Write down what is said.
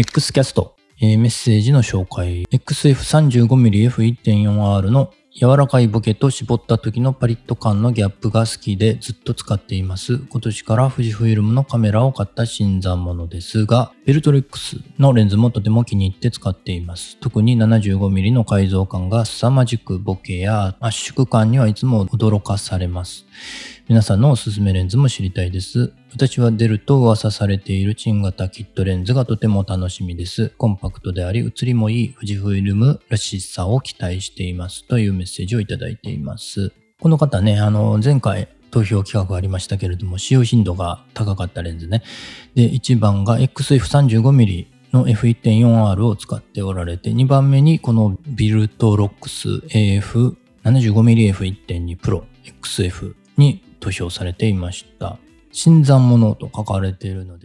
X キャスト、えーメッセージの紹介。XF35mmF1.4R の柔らかいボケと絞った時のパリッと感のギャップが好きでずっと使っています。今年から富士フイルムのカメラを買った新参者ですが、ベルトレックスのレンズもとても気に入って使っています。特に 75mm の改造感が凄まじくボケや圧縮感にはいつも驚かされます。皆さんのおすすめレンズも知りたいです。私は出ると噂されているチ型キットレンズがとても楽しみです。コンパクトであり、写りもいい富士フイルムらしさを期待しています。というメッセージをいただいています。この方ね、あの、前回投票企画ありましたけれども、使用頻度が高かったレンズね。で、1番が XF35mm の F1.4R を使っておられて、2番目にこのビルトロックス AF75mmF1.2 Pro XF に投票されていました。新参者と書かれているので、